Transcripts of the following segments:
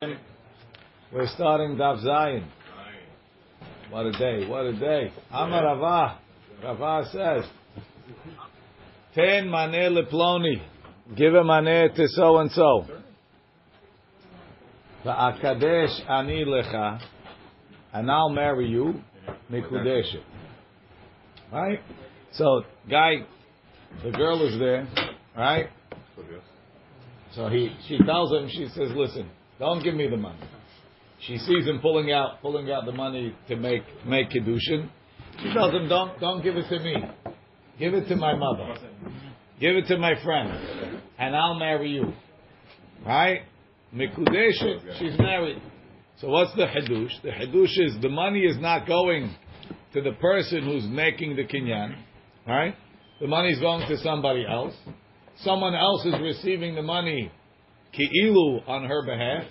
We're starting Daf Zayin. What a day, what a day. Amar Rava. Rava says, Ten maneh leploni. Give a maneh to so and so. Va'akadesh ani lecha. And I'll marry you. Mikudeshet. Right? So, guy, the girl is there, right? So he, she tells him, she says, listen, don't give me the money. She sees him pulling out, pulling out the money to make make kedushin. She tells him, don't don't give it to me, give it to my mother, give it to my friend, and I'll marry you. Right? Mikudeshet, she's married. So what's the hadush? The hadush is the money is not going to the person who's making the kinyan. Right? The money is going to somebody else. Someone else is receiving the money ki'ilu on her behalf,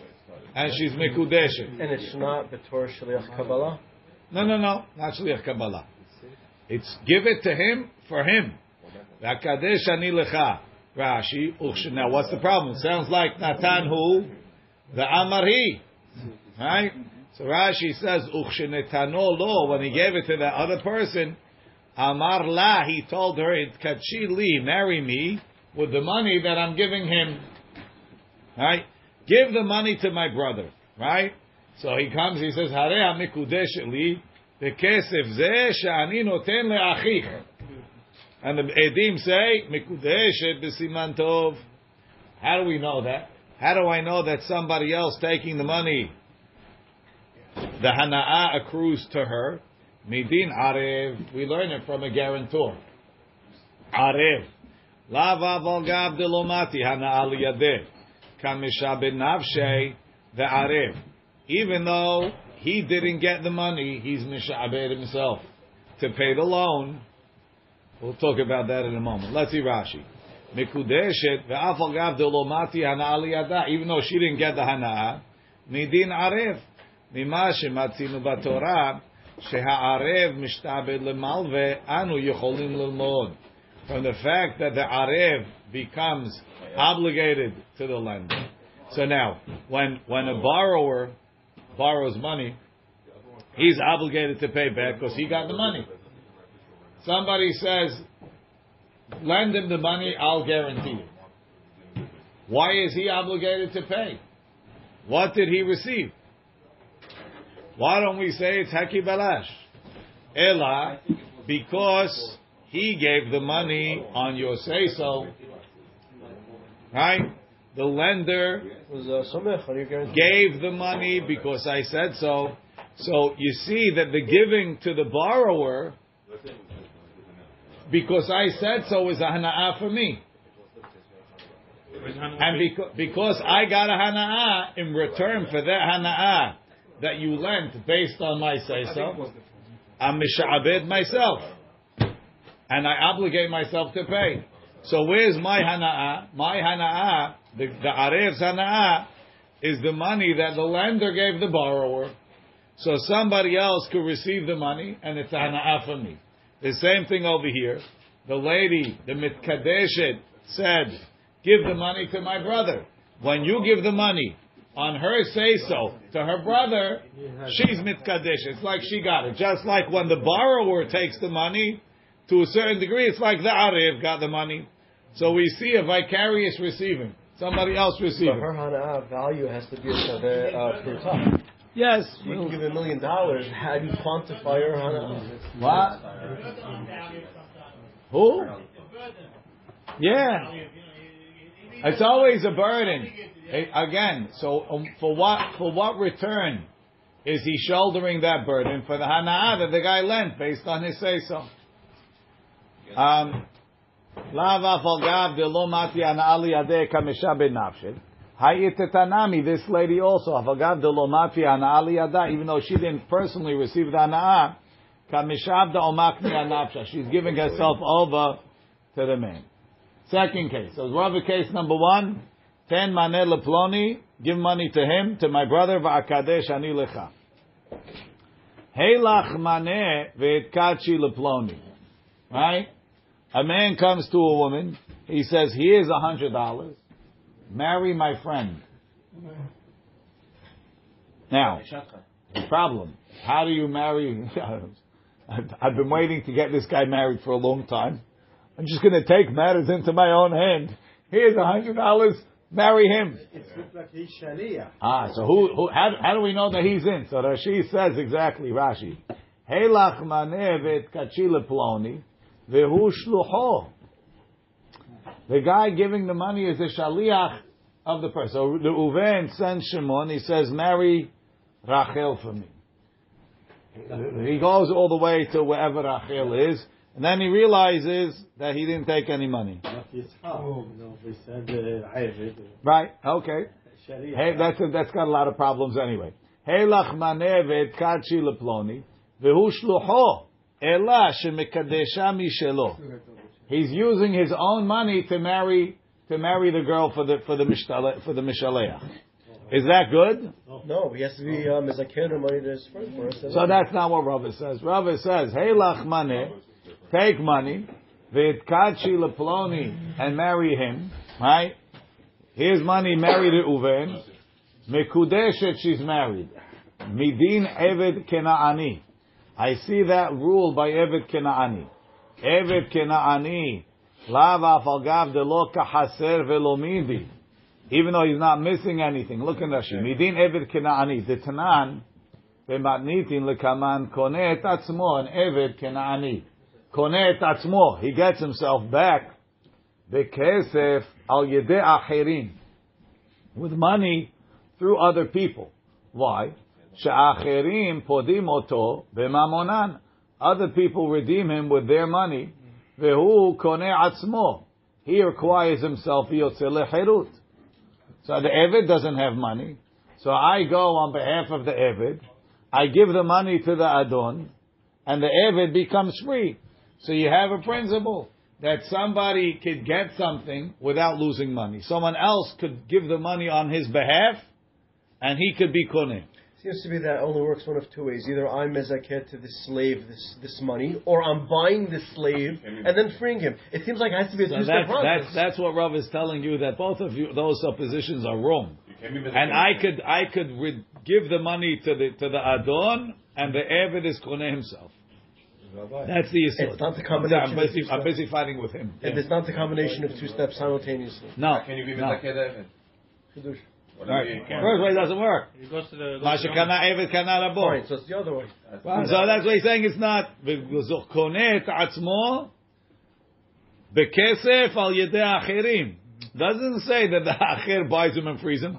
and she's mikudeshet. And it's not b'tor shliach kabbalah. No, no, no, not shliach kabbalah. It's give it to him for him. V'akadesh ani lecha. Rashi, now what's the problem? It sounds like Natan who? The Amarhi. Right? So Rashi says, Uchshenetano lo, when he gave it to the other person, Amar la, he told her, Kachi li, marry me with the money that I'm giving him. Right? Give the money to my brother, right? So he comes, he says, Hare hamikudesh li kesef ze she'ani noten le'achich. And the edim say, mikudeshet b'siman tov. How do we know that? How do I know that somebody else taking the money, the hanaa accrues to her? Midin arev, we learn it from a guarantor. Arev. Lava volgab delomati hana'ah liyadeh Kamisha ben navshei ve'arev. Even though he didn't get the money, he's mishabed himself to pay the loan. We'll talk about that in a moment. Let's see Rashi. Mikudeshet ve'af al gav delomati hana'ah liyada. Even though she didn't get the hana'ah, midin arev. ממה שמצינו בתורה, שהערב משתעבד למלווה, אנו יכולים ללמוד. From the fact that the arev becomes obligated to the lender. So now, when, when a borrower borrows money, he's obligated to pay back because he got the money. Somebody says, lend him the money, I'll guarantee. Why is he obligated to pay? What did he receive? Why don't we say it's Haki Balash? Ella, because he gave the money on your say so. Right? The lender Was uh, somech? Are you guaranteed? gave the money because I said so. So you see that the giving to the borrower, because I said so, is a hana'ah for me. And because, because I got a hana'ah in return for that hana'ah that you lent based on my say so, I'm mishabed myself. And I obligate myself to pay. So where's my hana'ah? My hana'ah, the, the arev's hana'ah, is the money that the lender gave the borrower. So somebody else could receive the money, and it's a hana'ah for me. The same thing over here. The lady, the mitkadeshet, said, give the money to my brother. When you give the money on her say so to her brother, she's mitkadesh. It's like she got it. Just like when the borrower takes the money, to a certain degree, it's like the Arev got the money. So we see a vicarious receiving. Somebody else So receiving. her hana'ah value has to be a shaveh uh, pruta. Yes. You can give a million dollars. How do you quantify her hana'ah? What? Who? Yeah. It's always a burden. Again, so um, for what for what return is he shouldering that burden for the hana'ah that the guy lent based on his say so? Um, this lady also, even though she didn't personally receive the anapsha. She's giving herself over to the man. Second case. So Rava case number one, ten maneh leploni, give money to him, to my brother, va'akadesh ani lecha. Heilach maneh ve'etkachi leploni. Right? A man comes to a woman, he says, here's a hundred dollars, marry my friend. Now, problem. How do you marry? I've been waiting to get this guy married for a long time. I'm just going to take matters into my own hand. Here's a hundred dollars. Marry him. It looks like he's Sharia. Ah, so who? who how, how do we know that he's in? So Rashi says exactly. Rashi. Helach manevet kachila ploni vehu shlucho. The guy giving the money is the shaliach of the person. So Reuven sends Shimon. He says, "Marry Rachel for me." He goes all the way to wherever Rachel is, and then he realizes that he didn't take any money. Right? Okay. Hey, that's a, that's got a lot of problems anyway. Helach manevet kachi leploni vehu ela shemekadesha mishelo. He's using his own money to marry to marry the girl for the for the mishtale, for the mishaleach. Is that good? No, he has to be um, as a kid money to his friend for us. So that's not what Rava says. Rava says, Helach mane, take money, v'itkachi leploni, and marry him, right? Here's money, marry Reuven. Mekudeshet, she's married. Midin Eved Kenaani. I see that rule by Eved Kenaani. Eved Kenaani. Lav afalgav de lo kahaser velo midi. Even though he's not missing anything. Look in Rashi. Midin Eved Kenaani. The Tanan, במתניתין לקמן קונה את עצמו, an Eved כנעני. קונה את עצמו, he gets himself back בכסף על ידי אחרים. With money through other people. Why? She'acherim podim oto b'mamonan. Other people redeem him with their money. Vehu kone atzmo. He requires himself yotze lecherut. So the Eved doesn't have money. So I go on behalf of the Eved. I give the money to the Adon. And the Eved becomes free. So you have a principle that somebody could get something without losing money. Someone else could give the money on his behalf, and he could be koneh. It seems to be that only works one of two ways. Either I'm mezaket to the slave this this money, or I'm buying the slave and then freeing him. It seems like it has to be a So two-step that's, process. that's, that's what Rav is telling you, that both of you, those suppositions are wrong. And I could, I could re- give the money to the, to the Adon, and the Eved is koneh himself. That's the issue. It's not the combination I'm busy, two I'm busy fighting with him. If it's not the combination of two steps simultaneously. No. Can you give no. it like a Chidush. Right. First way doesn't work. He goes to the. Ma shekana Eved kana rabo. Fine, so it's the other way. So that's what he's saying. It's not קונה את עצמו בכסף על ידי האחרים. Doesn't say that the acher buys him and frees him.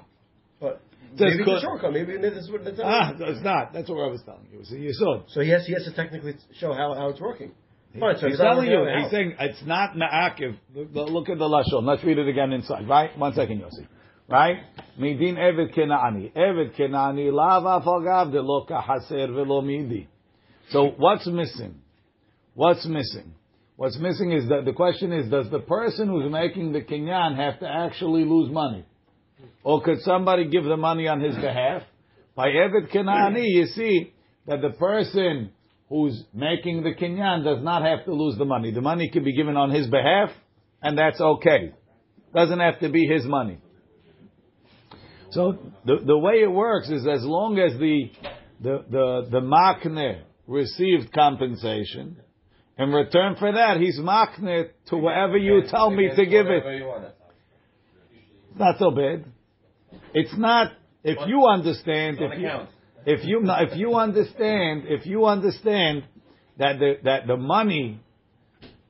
But Says maybe co- it's a shortcut. Maybe this is what that's Ah, it's not. That's what I was telling you. It's a yisod. So he has he has to technically show how, how it's working. Fine, so he's it's not telling you. working out He's now. saying it's not ma'akiv. Look- Look at the lashon. Let's read it again inside. Right? One second, Yossi. Right? Midin eved kenani. Eved kenani lav afagav de lo kahaser velo midi. So what's missing? What's missing? What's missing is that the question is, does the person who's making the kinyan have to actually lose money? Or could somebody give the money on his behalf? By Eved Kenani, you see that the person who's making the kinyan does not have to lose the money. The money can be given on his behalf, and that's okay. Doesn't have to be his money. So the, the way it works is as long as the the the, the makne received compensation, in return for that, he's makne to wherever you tell me to give it. It's not so bad. It's not if you understand if you if you if you understand if you understand that the that the money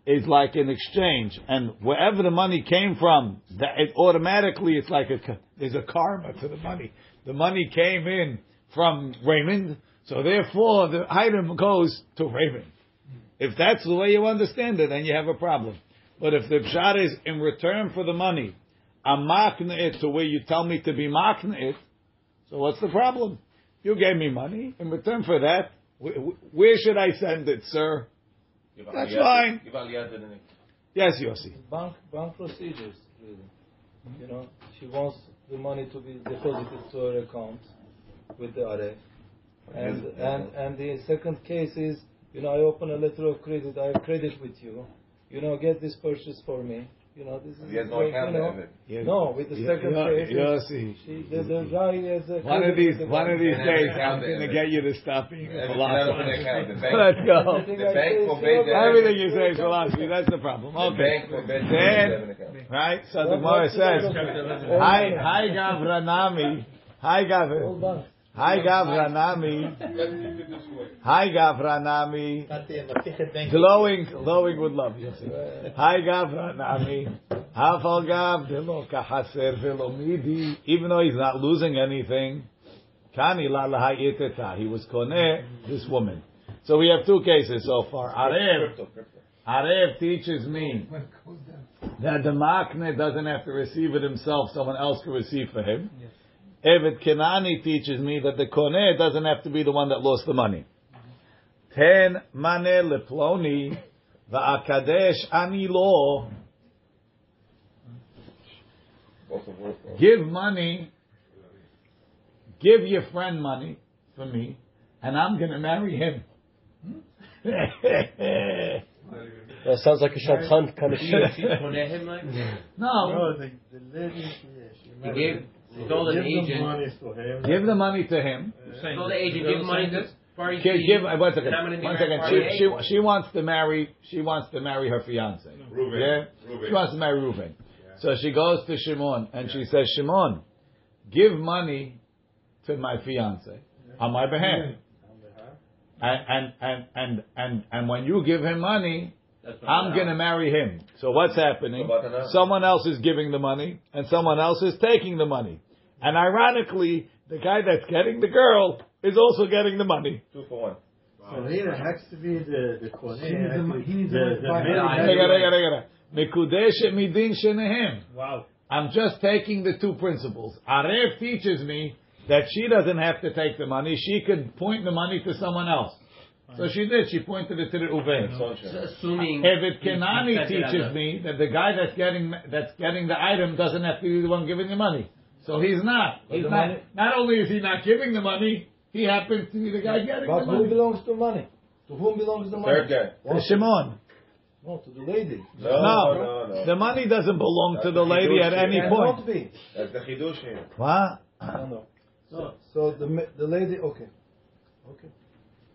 is like an exchange. And wherever the money came from that it automatically it's like a there's a karma to the money. The money came in from Raymond. So therefore the item goes to Raymond. If that's the way you understand it then you have a problem. But if the pshat is in return for the money I'm makna it to where you tell me to be makna it so what's the problem? You gave me money. In return for that. wh- wh- Where should I send it, sir? That's fine. Yes, Yossi. Bank bank procedures, really. You know, she wants the money to be deposited to her account with the RF. And and and the second case is, you know, I open a letter of credit. I have credit with you. You know, get this purchase for me. You know, this is He has no account you of know, it. Yeah. No, with the Yeah, second yeah, case, Yossi. she, the, the guy is a One of these, one of these days, I'm going to get you to stop being a Everything else in the philosopher. account. Let's go. The bank forbids. Everything you say is philosophy. That's the problem. The Okay. bank forbids that you have an Then, right? So the What- Gemara what's says, "Hi, hi, Gavranami, hi, Hold Gav, on. Hi, Gavranami, hi, Gavranami." glowing, glowing with love. Hi Gavranami. Hafal Gav delo kahaser velo midi. Even though he's not losing anything, kani la lahayiteta. He was koneh this woman. So we have two cases so far. Arev, Crypto, crypto. Arev teaches me that the makne doesn't have to receive it himself; someone else can receive for him. Evet Kenani teaches me that the koneh doesn't have to be the one that lost the money. Ten mane leploni va'akadesh ani lo. Both of work, bro. Give money, give your friend money for me, and I'm going to marry him. That sounds like a shadchan kind of shit. Connect him like? no, No, the, the lady, yeah, He married gave, him. he told Give the agent, money to him. give the money to him. he told the agent, give money to party Give, B, give uh, one second. and I'm gonna be One married second. party She, she, she wants to marry. She wants to marry her fiance. Reuben. Yeah. Reuben. She wants to marry Reuben. So she goes to Shimon and she says, Shimon, give money to my fiance on my behalf. And, and, and, and, and, and when you give him money, That's what I'm going to marry him. So what's happening? So what now? Someone else is giving the money and someone else is taking the money. And ironically, the guy that's getting the girl is also getting the money. Two for one. So here it has to be the the Kohen. He needs the he needs the. Wow. I'm just taking the two principles. Arev teaches me that she doesn't have to take the money. She could point the money to someone else. So she did. She pointed it to Reuven. So Assuming. Evid he- he Kenani sent it as teaches me that the guy that's getting that's getting the item doesn't have to be the one giving the money. So he's not. He's not. money- Not only is he not giving the money, he happens to be the guy getting But the who money. belongs to money? To whom belongs the money? Third guy. To Shimon. No, to the lady. No, No, no, no. the money doesn't belong to the That's lady at any Cannot point. be. That's the chidush here. What? No, no. No. So the the lady, okay. Okay.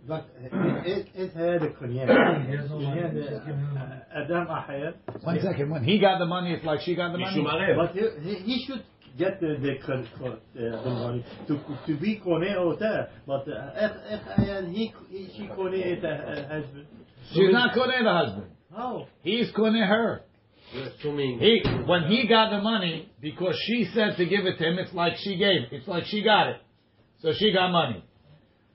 But it, had a kunyan. Adam Ahayer. One second. When he got the money, it's like she got the money. But he, he should get the, the, uh, the money to, to be kone ota. But uh, he, she kone the uh, uh, husband. She's not kone the husband. How? He's kone her. He, when he got the money, because she said to give it to him, it's like she gave. It's like she got it. So she got money.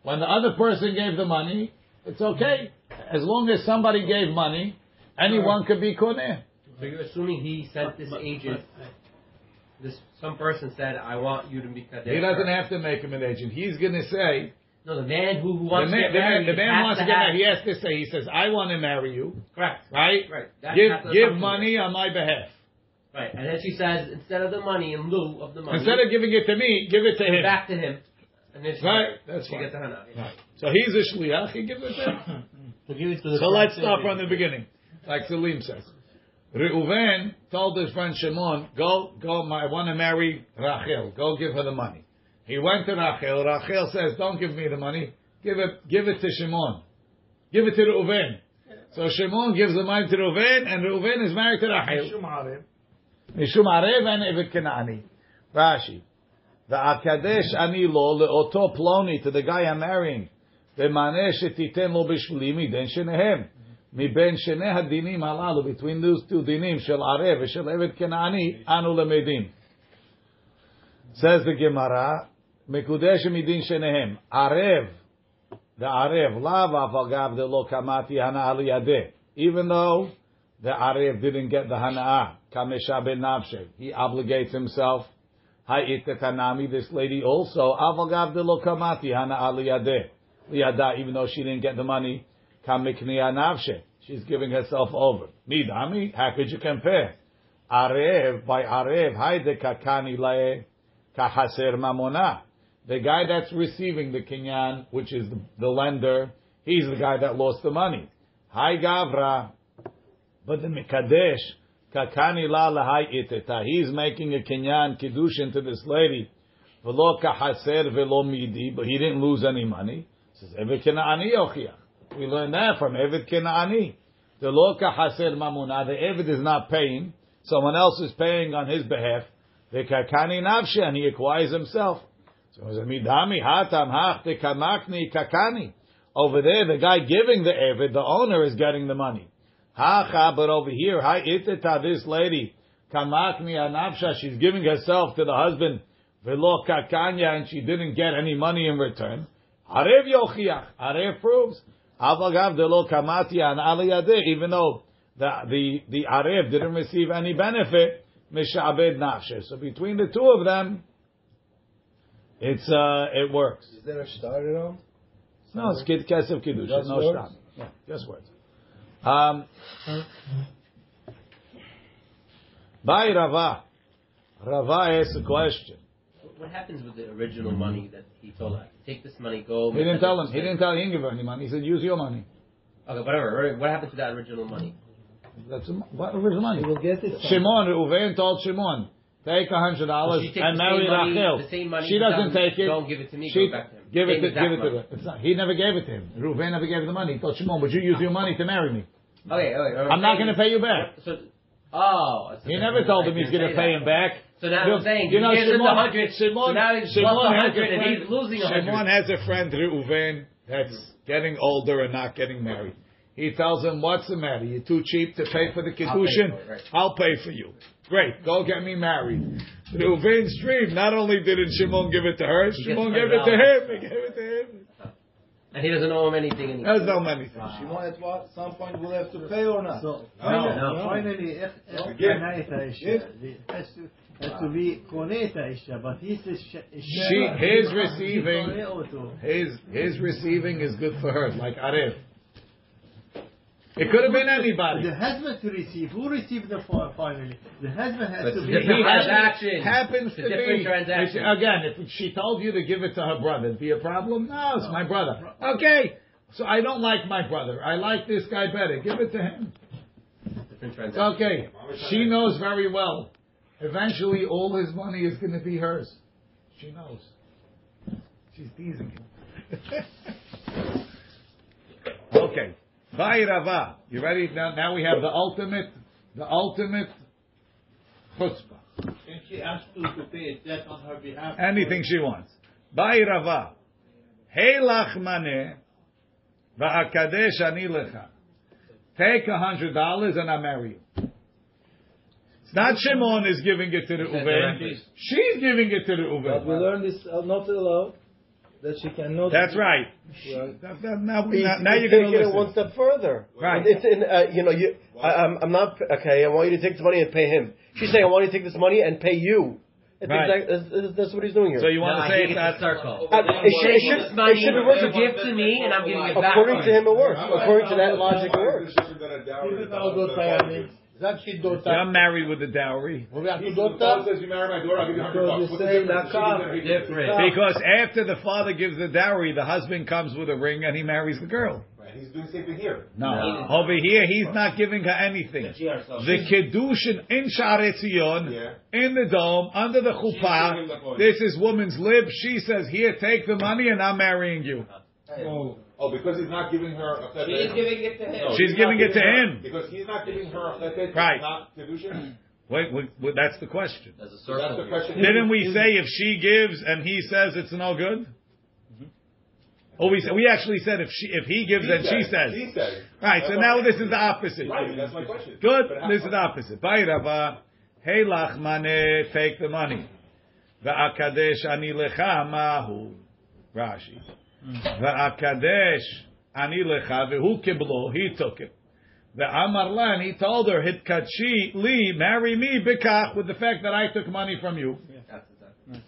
When the other person gave the money, it's okay as long as somebody gave money. Anyone could be koneh. So you're assuming he sent this agent. This some person said, "I want you to be kadesh." He doesn't have to make him an agent. He's going to say No, the man who, who the wants man, to get the man, married. the man wants to to get have- married. He has to say. He says, "I want to marry you." Correct. Right? Right. That- give give money on my behalf. Right. And then she says, instead of the money, in lieu of the money, Instead of giving it to me, give it to him. back to him initially right. That's to get the hana. Right. So he's a shliach. He gives it to the. so let's start from the beginning, like Salim says. Reuven told his friend Shimon, "Go, go. I want to marry Rachel. Go give her the money." He went to Rachel. Rachel says, "Don't give me the money. Give it, give it to Shimon. Give it to Reuven." So Shimon gives the money to Reuven, and Reuven is married to Rachel. Mishum Arev and Evet Kanani. Rashi. והקדש אני לו לאותו פלוני, to the guy I'm marrying, ומענה שתיתן לו בשבילי מדין שניהם. מבין שני הדינים הללו, between those two דינים של ערב ושל עבד כנעני, אנו למדים. says the Gemara, מקודש מדין שניהם. ערב, וערב, לאו אף אגב דלא קמאתי הנאה לידי. Even though the Arev didn't get the Hana'ah, Kamesha ben Nafshe, he obligates himself. Ha'it Tanami, this lady also, Avagav de lo kamati Hana'ah liyadeh. Liyada, even though she didn't get the money, Kamikniya Nafshe, she's giving herself over. Midami, how could you compare? Arev, by Arev, Haide kakani lae, kahaser mamona. The guy that's receiving the kinyan, which is the, the lender, he's the guy that lost the money. Hi Gavra, but the Mikadesh, kakani la lahai iteta. He's making a kinyan kiddushin to this lady. V'lo kahaser v'lo midi, but he didn't lose any money. Says Eved Kenani yochiach. We learn that from Eved Kenani. The lo kahaser mamuna. The Eved is not paying. Someone else is paying on his behalf. The kakani nafshi, and he acquires himself. So midami hatam hach de kamakni kakani. Over there, the guy giving the Eved, the owner, is getting the money. Hacha, but over here, hi iteta, this lady, kamakni anafsha, she's giving herself to the husband, velo kakanya, and she didn't get any money in return. Arev yochiach, Arev proves. Avagav de lo kamati an aliyadeh, even though the, the, the Arev didn't receive any benefit, mishabed nafshe. So between the two of them, it's, uh, it works. Is there a star around? No, it's kid kesef kiddush. No shtam. Yeah, just words. Um, by Rava, Rava asks a question. What happens with the original money that he told her? Take this money, go. He didn't tell him. He didn't tell. He didn't give her any money. He said, "Use your money." Okay, whatever. What happened to that original money? That's a, what was the money? You will get it. from- Shimon, Reuven told Shimon, take a hundred dollars and marry same money- Rachel. money she doesn't doesn't- take it. don't give it to me, She, give it to him. Give it to, exact it to money. It's not, he never gave it to him. Reuven never gave him the money. He told Shimon, "Would you use your money to marry me? Okay, okay. I'm not going to pay you back." So, oh, He never told him he's going to pay him back. So now You- I'm saying, you know, him Shimon, the hundred, Shimon, so now he's Shimon has a hundred, and friend- he's losing hundred. Shimon has a friend, Reuven, that's getting older and not getting married. He tells him, "What's the matter? You're too cheap to pay for the kiddushin. for it, right. I'll pay for you. Great, go get me married." Reuven's dream. Not only didn't Shimon give it to her, he Shimon gave it to him. He gave it to him. And he doesn't owe him anything. He Doesn't owe him anything. Wow. Shimon at what, some point will have to pay or not. So, no, no. no. Finally, if, if it has to has to be koneta isha, but he's she his receiving his his receiving is good for her, like Arif. It could have been anybody. The husband to receive. Who received the fi- finally? The husband has But to it's be. a different He happens- transaction. Happens It's a to different be. transaction. Again, if she told you to give it to her brother, it'd be a problem? No, it's my brother. Okay, so I don't like my brother. I like this guy better. Give it to him. Different transaction. okay. She knows very well. Eventually, all his money is going to be hers. She knows. She's teasing him. okay. Bye, Rava. You ready? Now, now we have the ultimate, the ultimate chutzpah. Can she ask to, to pay that on her behalf? Anything she wants. Bye, Rava. Hey lachmane, va'akadesh ani lecha. Take a hundred dollars and I marry you. It's not Shimon is giving it to Reuven. She's giving it to the But we Uven. learned this uh, not allowed that she cannot. That's right. Right. That- that- Now, He's, now, now you're going to taking it one step further. Right. It's in, uh, you know, you, I, I'm, I'm not, okay, I want you to take this money and pay him. She's saying, I want you to take this money and pay you. It's Right. exact, that's, that's- that's what he's doing here. So you No, want to say think it's it's a circle. Uh, it should, it should, This money, it should be working. you give to me, and I'm giving it back. According to him, it works. According to that logic, it works. I'm married with a dowry. says you marry my daughter, I'll give you hundred Because bucks. you What's the say difference? nakam. Different. Because after the father gives the dowry, the husband comes with a ring and he marries the girl. Right, He's doing the same thing here. No. No. Over here, he's not giving her anything. The Kiddushin in Sha'arei Tzion, Yeah. in the dome, under the giving chuppah, this is woman's lip. She says, here, take the money and I'm marrying you. Oh, because he's not giving her a chetet. giving it to him. No, She's giving it to her- him. Because he's not giving her a chetet. Right. Not kedushin. Wait, wait, wait, that's the question. There's a So that's the question. Didn't we say if she gives and he says it's no good? Mm-hmm. Oh, we said, we actually said if she, if he gives and she says. He says. Right, so now this is the opposite. Right, that's my question. Good. But how- This is the opposite. Bye, Rava. Hey, lachmane, take the money. Va'akadesh ani lecha mahu. Rashi. Va'akadesh ani lecha vehu kiblo. He took it. Ve'amar lan, he told her, hitkatshi li, marry me bikach, with the fact that I took money from you. That's. There's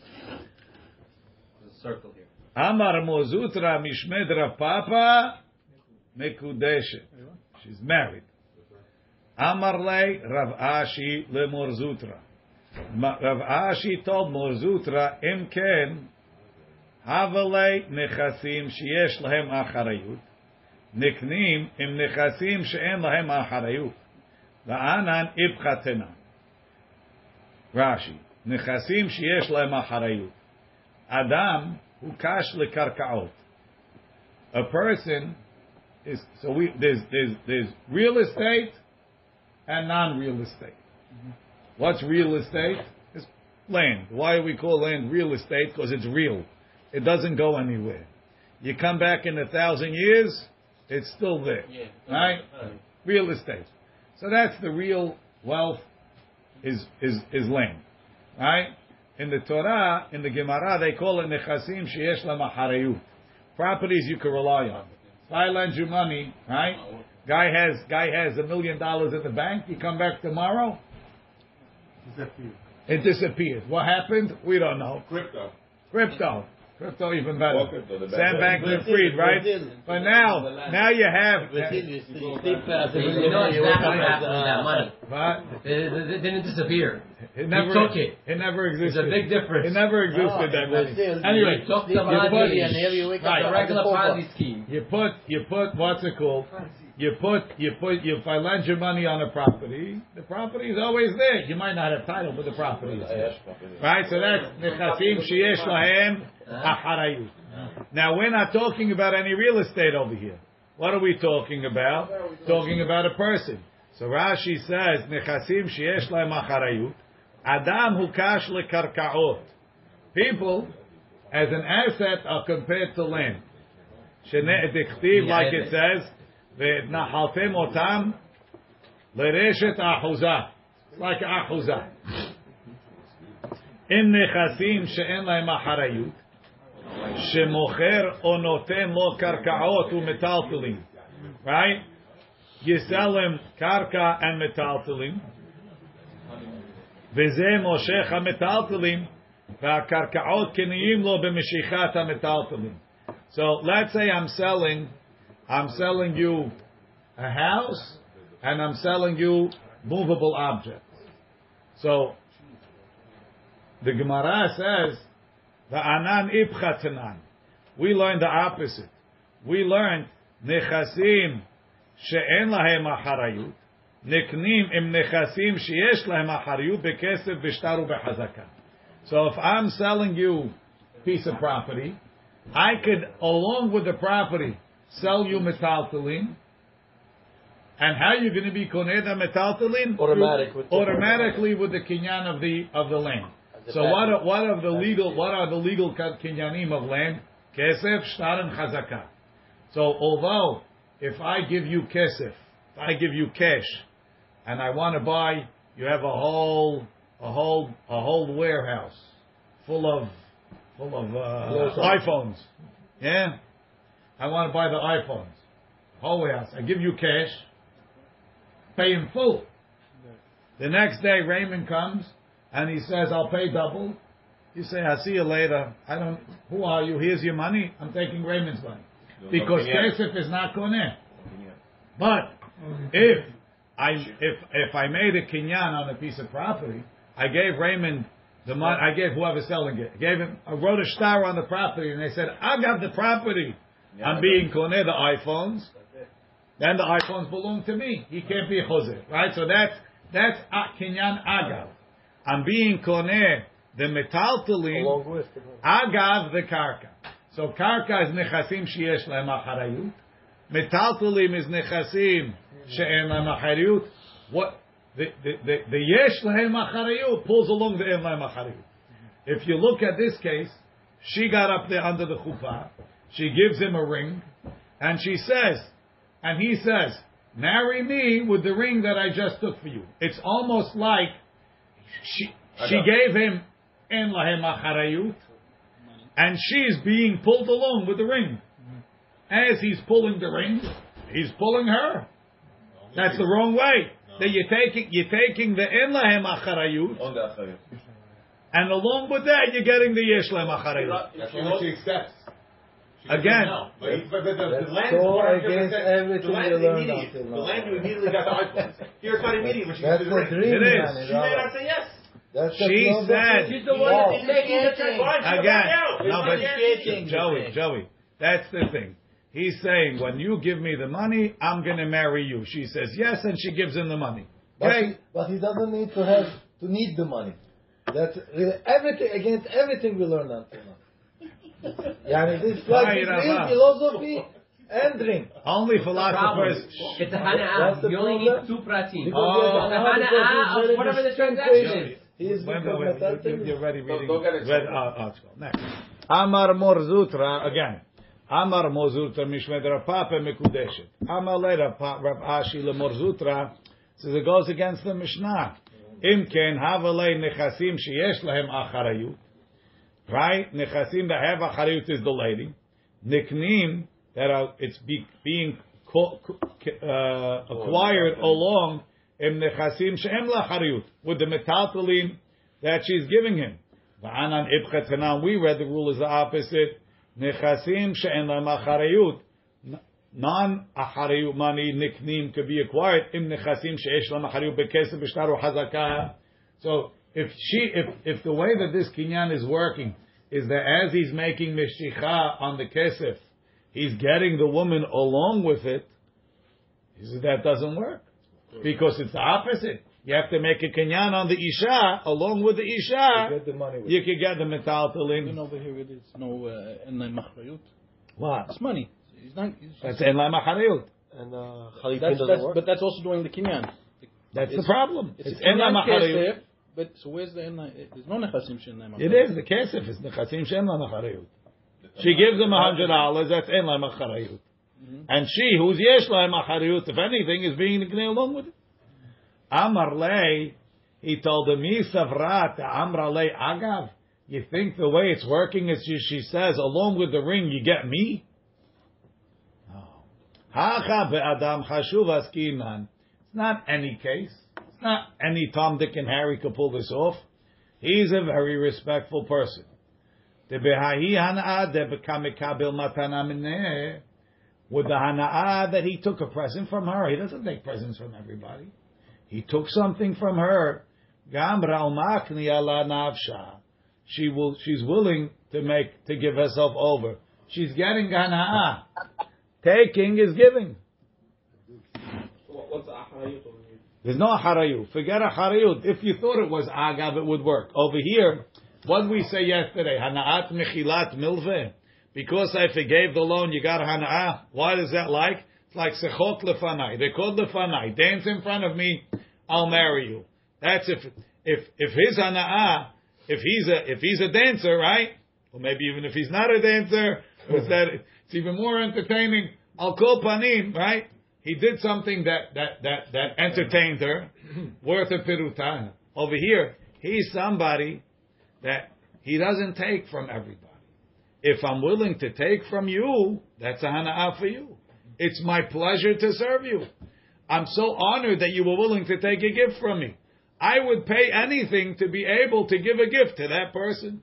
a circle here. Amar Mar Zutra mishmed Papa mekudeshet. She's married. Amar le Rav Ashi le Mar Zutra. Rav Ashi told Mar Zutra, im ken, havale nechasim sheyesh lahem acharayut, niknim im nechasim she'en lahem acharayut. Va'anan ibchatena. Rashi. Nechasim sheyesh lהם אחריות. Adam hu kash lekarkaot. A person is so we there's there's there's real estate and non-real estate. What's real estate? It's land. Why do we call land real estate? Because it's real. It doesn't go anywhere. You come back in a thousand years, it's still there. Right? Real estate. So that's the real wealth is is is land. Right? In the Torah, in the Gemara, they call it nechasim sheyesh lamacharayut. Properties you can rely on. If I lend you money, right? Guy has guy has a million dollars in the bank. You come back tomorrow, Disappear. it disappears. What happened? We don't know. Crypto. Crypto. Crypto even better. Well, crypto, the Sam bank- Bankman Fried, right? But now, now you have. You know exactly what happened with that money. What? It, it, it didn't disappear. It never He took it. It never There's existed. a big difference. It never existed that money. Anyway, He took the you money put, and right, a regular Ponzi scheme. you put you put what's it called? You put you put you if I lend you money on a property, the property is always there. You might not have title, but the property is there. Right? So that's nechasim sheyesh lahem acharayut. Now we're not talking about any real estate over here. What are we talking about? Talking about a person. So Rashi says nechasim sheyesh lahem acharayut. Adam hu kash lekarkaot. People as an asset are compared to land. Like it says, ve'nahaltem otam lereshet ahuza. Like ahuza. In nechasim she'en lahem acharayut, שמוכר או נותן לו קרקעות ומטלטלים, right? You sell him קרקע and מטלטלים, וזה מושך המטלטלים, והקרקעות קניים לו במשיכת המטלטלים. So let's say I'm selling, I'm selling you a house, and I'm selling you movable objects. So the Gemara says, the anan ibchatanan. We learned the opposite. We learned nechasim she'en lahem acharayut, niknim im nechasim sheyesh lahem acharayut bekesef b'shtar u'bechazaka. So if I'm selling you a piece of property, I could, along with the property, sell you metaltalin. And how are you going to be koneh the metaltalin? Automatic with automatically with the kinyan of the of the land. So what are, what are the legal what are the legal kinyanim of land? Kesef, shtar, and chazaka. So although if I give you kesef, if I give you cash, and I want to buy, you have a whole a whole a whole warehouse full of full of uh, iPhones. Yeah, I want to buy the iPhones. Warehouse. I give you cash, pay in full. The next day Raymond comes and he says, "I'll pay double." You say, "I'll see you later." I don't. Who are you? Here's your money. I'm taking Raymond's money because kesef is not koneh. But if I if if I made a kinyan on a piece of property, I gave Raymond the money. I gave whoever selling it. I gave him. I wrote a star on the property, and they said, "I got the property." I'm being koneh the iPhones. Then the iPhones belong to me. He can't be chozeh, right? So that's that's a- kinyan agav. I'm being koneh the with. agav the karka. So karka is nechasim sheyesh lahem acharayut. Metaltalim is nechasim she'en lahem acharayut. What the the the, the yesh lahem acharayut pulls along the en lahem acharayut. If you look at this case, she got up there under the chuppah. She gives him a ring, and she says, and he says, "Marry me with the ring that I just took for you." It's almost like she she gave him en lahem acharayut, and she's being pulled along with the ring. As he's pulling the ring, he's pulling her. That's the wrong way. That you're taking you're taking the en lahem acharayut, On the Achayut. and along with that you're getting the yesh lahem acharayut. That's what she accepts. She doesn't Again. know. But, he- but the, the, the That's land so is 100%. against everything the land you is learned immediate. until The land you immediately got the iPhones. Here it's not immediate when she That's the ring. dream, It is. man. She may not say yes. That's She club said- She's the one Wow. that's taking the check. Again, back out. It's no, but. Joey, Joey, that's the thing. He's saying, when you give me the money, I'm going to marry you. She says yes, and she gives him the money. But, Okay. he, but he doesn't need to have to need the money. That's everything against everything we learned until now. Yani this like Right, real Rama. philosophy and drink. Only Problem. philosophers. It's a That's You only problem. need two pratim. Because Oh. there's The another of whatever the distinct transaction is. He is Wait, because wait, wait, that's you- the- You're ready reading. don't get Read, excited. uh, let's. Next. Amar Mar Zutra, again. Amar Mar Zutra Mishmed Rav Papa Mekudeshet. Amar Le Rapa- Rav Ashi Le Mar Zutra. Says it goes against the Mishnah. Im ken havalei nechasim sheyesh lahem acharayut. Right? Nechasim that have acharayut is the lady. Niknim that are, it's be, being co- co- uh, acquired along im nechasim she'em lacharayut with the metaltalin that she's giving him. Va'anan ibchet hanan, we read the rule is the opposite. Nechasim she'en lahem acharayut. Non acharayut money niknim could be acquired im nechasim she'esh lahem acharayut bekesef b'shtar hazakah. So if she, if if the way that this kinyan is working is that as he's making mishicha on the kesef, he's getting the woman along with it. He says that doesn't work because it's the opposite. You have to make a kinyan on the isha along with the to isha. get the money with. You can get the metal Even over here it is no uh, machrayut. What? It's money. He's not. He's That's en la machariyut. And uh, that's, doesn't that's, work. but that's also doing the kinyan. That's the problem. It's, It's a en la kinyan machariyut. kesef, but so where's the enla? There's no nechasim shenay It is the kesef is nechasim she'en la machariyut. She gives him a hundred dollars. That's en la machariyut. Mm-hmm. And she, who's yesh la machariyut, if anything, is being the along with it. Amar lei, he told him, "Mi savrat amra lei agav." You think the way it's working is she, she says, along with the ring, you get me? Oh. No. Hacha be'adam chashuv askinan. It's not any case. Not any Tom, Dick, and Harry could pull this off. He's a very respectful person. With the hana'ah that he took a present from her. He doesn't take presents from everybody. He took something from her. She will, she's willing to make, to give herself over. She's getting hana'ah. Taking is giving. What's the acharayut over here? There's no acharayut. Forget acharayut. If you thought it was agav, it would work. Over here, what we say yesterday? Hana'at mechilat milveh. Because I forgave the loan, you got hana'ah. What is that like? It's like sechot lefanai. They called lefanai. Dance in front of me, I'll marry you. That's if if if his hana'ah, if he's a if he's a dancer, right? Or maybe even if he's not a dancer, it's that it's even more entertaining. I'll call panim, right? He did something that that that that entertained her, worth a pirutan. Over here, he's somebody that he doesn't take from everybody. If I'm willing to take from you, that's a hana'ah for you. It's my pleasure to serve you. I'm so honored that you were willing to take a gift from me. I would pay anything to be able to give a gift to that person.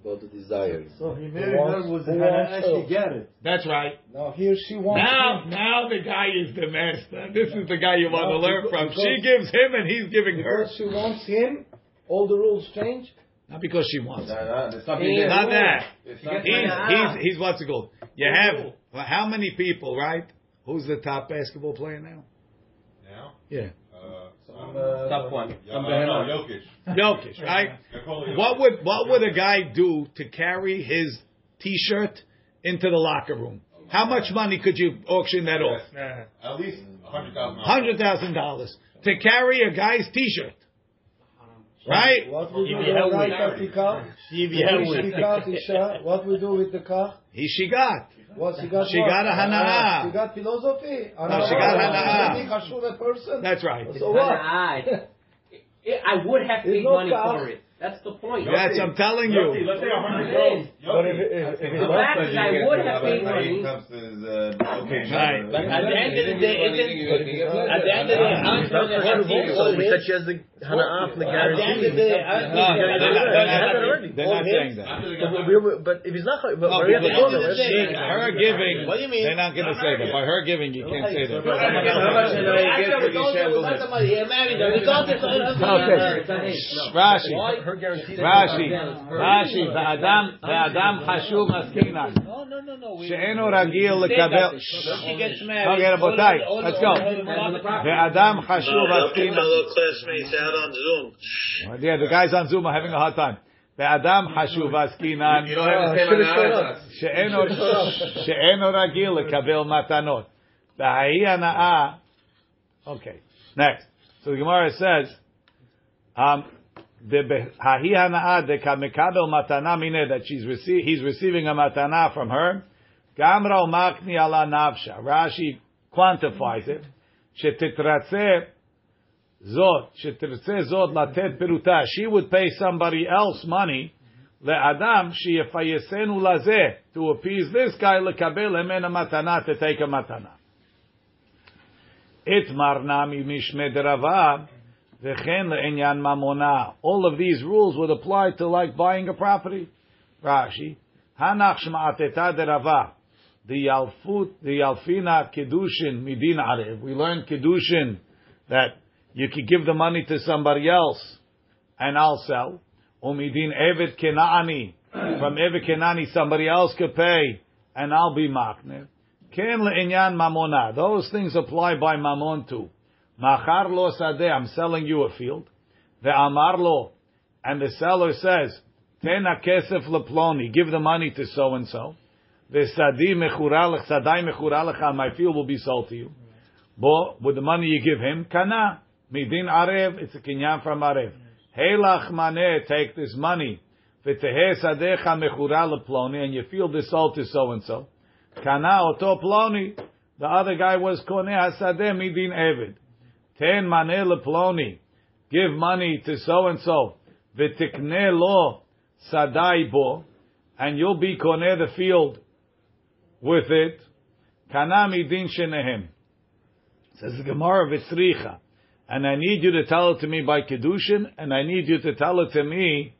It's about the desires. So he Who married wants- her with who Hannah wants actually get it. That's right. Now here she wants. Now, now the guy is the master. This is the guy you want to learn because- from. She gives him and he's giving her. because she wants him. All the rules change. Not because she wants. it. There's something He's there. Not that. It's not He's, he's, he's what's it called? You have, how many people, right? Who's the top basketball player now? Now? Yeah. Uh, Top one. yeah, uh, no, Jokic. Jokic, right? What would, what would a guy do to carry his t-shirt into the locker room? How much money could you auction that off? At least hundred thousand. Hundred thousand dollars to carry a guy's t-shirt, right? What we do with you have right with- Atika? Shtikat Isha. What we do with the car? He she got. What she got? She what? got a hana'ah. Uh, she got philosophy. No, she got hana'ah. hana'ah. a person. That's right. So what? I would have There's paid no money for it. That's the point. That's I'm telling Yossi, you. let's say hundred It is. But if, if, if his The wife fact says is you I get would it, have but paid like, money. Right. But at the end of the day, isn't but if he's not- at the end of the day, aren't He's not those for guarantees We said she has the Hana'ah from the At the end of the day, aren't No, those they're not, guarantees- they're Has it already. they're not saying that. But, we, we, but if he's not, but No, Maria because told him. she, her giving, What do you mean? they're not going to say that. By her giving, you can't say that. After we told you it was the money, he married her. We told you so- Okay. Rashi, Her guarantee. Rashi, Rashi, the Adam, the Adam Hashuv Askinan. No, no, no, no. we- שאינו רגיל לקבל לקבל... She gets married. Okay, רבותיי, all- all- let's all- go. all- all the property. ואדם חשוב No, עסקינן... fellow classmates out on Zoom. Yeah, the guys on Zoom are having a hard time. ואדם חשוב עסקינן... You don't have to say should've my showed name. up. שאינו, שאינו רגיל לקבל מתנות. וההיא הנאה, okay, next. So the Gemara says, um, that she's rece- he's receiving a matana from her. Gamra makni ala nafsha. Rashi quantifies it. Shetetratze zod. Shetetratze zod latet peruta. She would pay somebody else money. Le'adam sheyefayesenu lazeh. To appease this guy, lekabel emena matana, to take a matana. Itmar nami mishme derava. All of these rules would apply to like buying a property. Rashi, Hanach Shma'ateta Derava, the Yalfut, the Yalfina Kedushin Midin Arev. We learned Kedushin that you could give the money to somebody else and I'll sell. Umidin Evet Kenani, from Evet Kenani somebody else could pay and I'll be machne. Ken Le'inyan Mamona, those things apply by Mamon too. Machar lo sadeh. I'm selling you a field. Ve'amar lo. And the seller says, Ten kesef leploni. Give the money to so and so. Ve'sadi mechuralech. Sadai mechuralech. My field will be sold to you. Bo, with the money you give him, kana. Midin arev. It's a kinyan from arev. Heilach maneh. Take this money. V'tehe sadecha mechura leploni. And your field is sold to so and so. Kana oto ploni. The other guy was koneh hasadeh midin evid. Ten maneh leploni. Give money to so and so. V'tikne lo sadai bo. And you'll be koneh the field with it. kanami midin shenehem. Says the Gemara v'tzricha. And I need you to tell it to me by kedushin, and I need you to tell it to me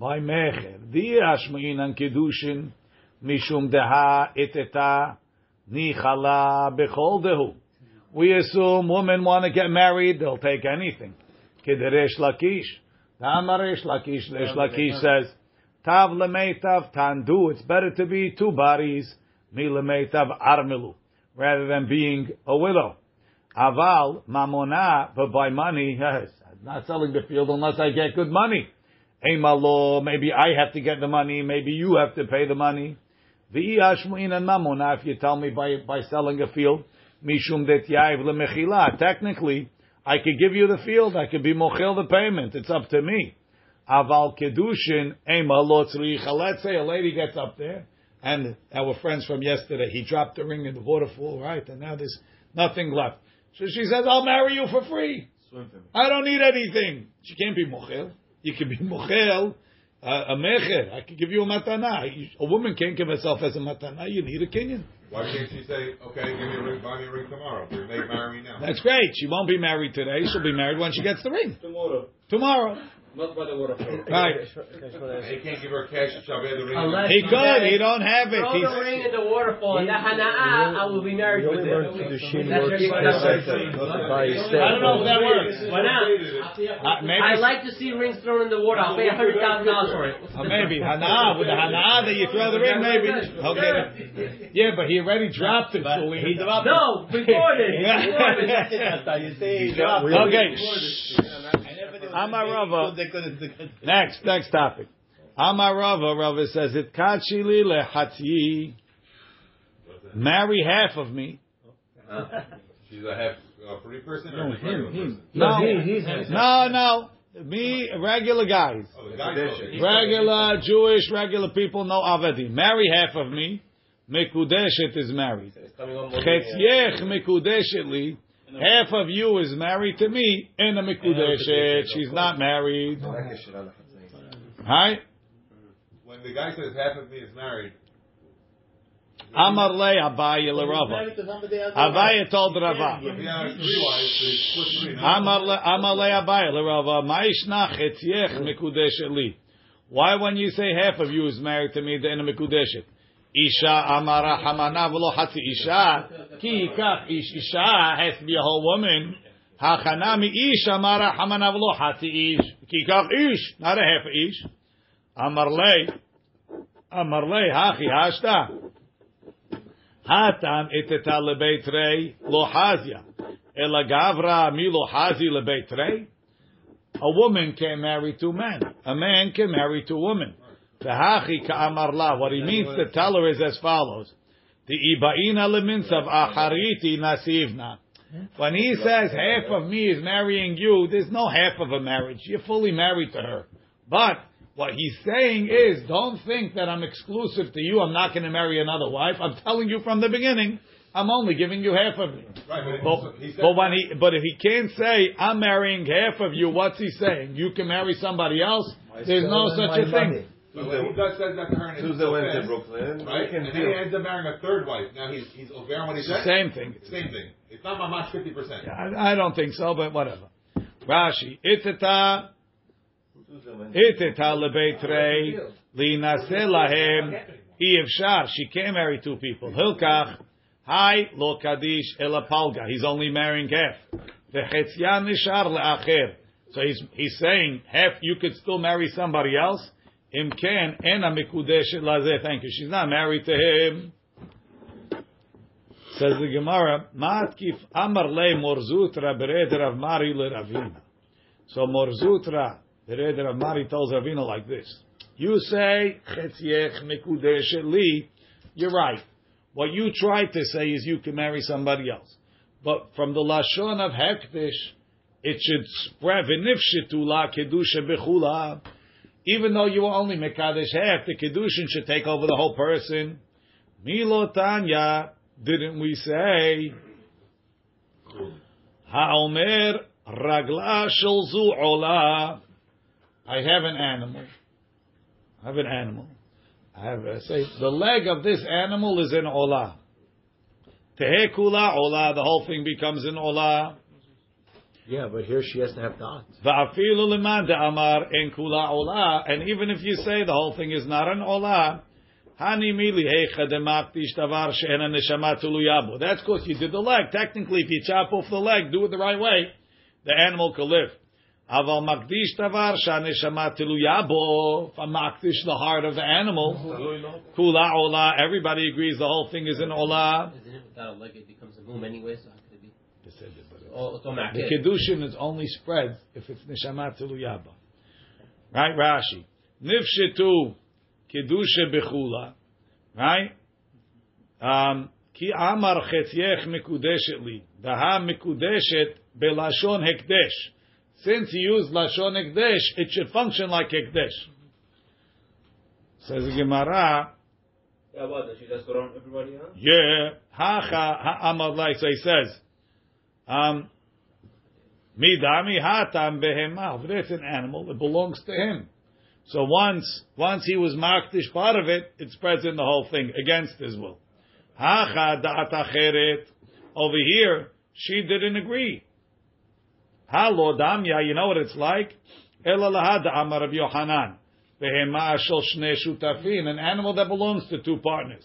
by mecher. Di ashma'inan kedushin. Mishum deha iteta nichala bechol dehu. We assume women want to get married, they'll take anything. Kederesh Lakish. Ta'amaresh Lakish. Resh Lakish says, Tav lemeitav tandu. It's better to be two bodies. Mi lemeitav armilu. Rather than being a widow. Aval mamona, but by money, yes, I'm not selling the field unless I get good money. Emalo, maybe I have to get the money, maybe you have to pay the money. V'iyashmuin and mamona, if you tell me by, by selling a field, mishum det yaiv lemechila. Technically, I could give you the field, I could be mochel the payment, it's up to me. Aval kedushin, emalo tzricha. Let's say a lady gets up there, and our friends from yesterday, he dropped the ring in the waterfall, right, and now there's nothing left. So she says, I'll marry you for free. I don't need anything. She can't be mochel. You can be mochel, uh, a mecher. I can give you a matana. A woman can't give herself as a matana. You need a kinyan. Why can't she say, okay, give me a ring, buy me a ring tomorrow? They may marry me now. That's great. She won't be married today. She'll be married when she gets the ring. Tomorrow. Tomorrow. Not by the waterfall. Right. He can't give her cash and shabbat the ring. Unless He could. He don't have it. Throw the ring in the waterfall, and the hana'ah, I will be married with only learned it. That's works your- by that's second, your- not by I don't know if that works. Why not? uh, maybe, I like to see rings thrown in the water. I'll pay a hundred thousand dollars for it. uh, maybe. Hana, with the hana that you throw the ring, maybe. Okay. Yeah, but he already dropped it, so he dropped it. No, before this. Before this. You say he dropped it. Okay. Amar Rava. Next, next topic. Amar Rava, Rava says, it kachili lehatyi. Marry half of me. She's a half a free person or a regular person? No, he- he's- no, no. Me, regular guys. Oh, guy's. Regular Jewish, regular people, no avadi. Marry half of me. Mekudeshet is married. Chetyech mekudeshet li. Half of you is married to me. In a mekudeshet, she's not married. Hi. When the guy says half of me is married, Amar le Abaye le Rava. Abaye told Rava. if he has three wives, they split three. no? Amar le Amar le Abaye le Rava. Ma'ishna chetyech mekudeshet li. Why when you say half of you is married to me, then a mekudeshet? Isha amara hamana v'lo hatzi isha. Ki yikach ish isha has to be a whole woman. Hachanami ish amara hamana v'lo hatzi ish. Ki yikach ish, not a half ish. Amar le. Amar le hachi hashta. Hatam iteta lebeit rei lo hazia. Ela gavra mi lo hazi. A woman can marry two men. A man can marry two women. V'hachi ka'amar la. What he means to tell her is as follows. The ibaina leminsav achariti nasivna. When he says half of me is marrying you, there's no half of a marriage. You're fully married to her. But what he's saying is, don't think that I'm exclusive to you. I'm not going to marry another wife. I'm telling you from the beginning, I'm only giving you half of me. Right, but, But, also, he said, but when he, but if he can't say I'm marrying half of you, what's he saying? You can marry somebody else. There's no such a thing. When he does says that to her his Tuesday to Brooklyn. right? And then he ends up marrying a third wife. Now he's he's over on what he said. same thing. Same thing. It's not mamash fifty percent. I, I don't think so, but whatever. Rashi, iteta, iteta lebeit rei, linase lahem, Efshar, she can't marry two people. Hilkach, hi lo kadish ela palga. He's only marrying half. V'chetzyan nishar le'acher. So he's he's saying half. You could still marry somebody else. Im ken ena mikudeshet lazeh. Thank you. She's not married to him. Says the Gemara, Matkif Amar Le Mar Zutra Bered Rav Mari Le Ravina. So Mar Zutra Bered Rav Mari tells Ravina like this. You say Chetziech Mekudeshet Li. You're right. What you try to say is you can marry somebody else. But from the Lashon of Hektish, it should spread V'nifshetula Kedusha Bechula. Even though you were only Mekadesh half, the Kedushin should take over the whole person. Milo Tanya, didn't we say? Haomer ragla shel zu ola. I have an animal. I have an animal. I have a, say the leg of this animal is in ola. Tehe kula ola. The whole thing becomes in ola. Yeah, but here she has to have dots. Va'afilu leman amar en kula ola. And even if you say the whole thing is not an ola, hani mili heicha demaktish davar she'ena neshama tuluyabu. That's because you did the leg. Technically, if you chop off the leg, do it the right way, the animal can live. Aval makdish davar she'neshama tuluyabu. If I makdish the heart of the animal, kula ola. Everybody agrees the whole thing is an ola. Isn't it without a leg? It becomes a mum anyway. So how could it be? Oh, Oh, The kedushin is only spread if it's neshama tuluyaba. Right, Rashi. Nifshetu kedusha bechula. Right. Um, Ki amar chetyech mikudeshet li. Daha mikudeshet belashon hekdesh. Since he used lashon hekdesh, it should function like hekdesh. Says Gemara. Yeah, what? Does she just go around everybody else? Yeah, hacha ha'amar like so he says, um, midami hatam behemah. But it's an animal; it belongs to him. So once once he was makdish part of it, it spreads in the whole thing against his will. Hacha. Over here, she didn't agree. Halo damya, you know what it's like? Ela lahad amar Rabbi Yohanan. Behema shel shnei shutafin, an animal that belongs to two partners.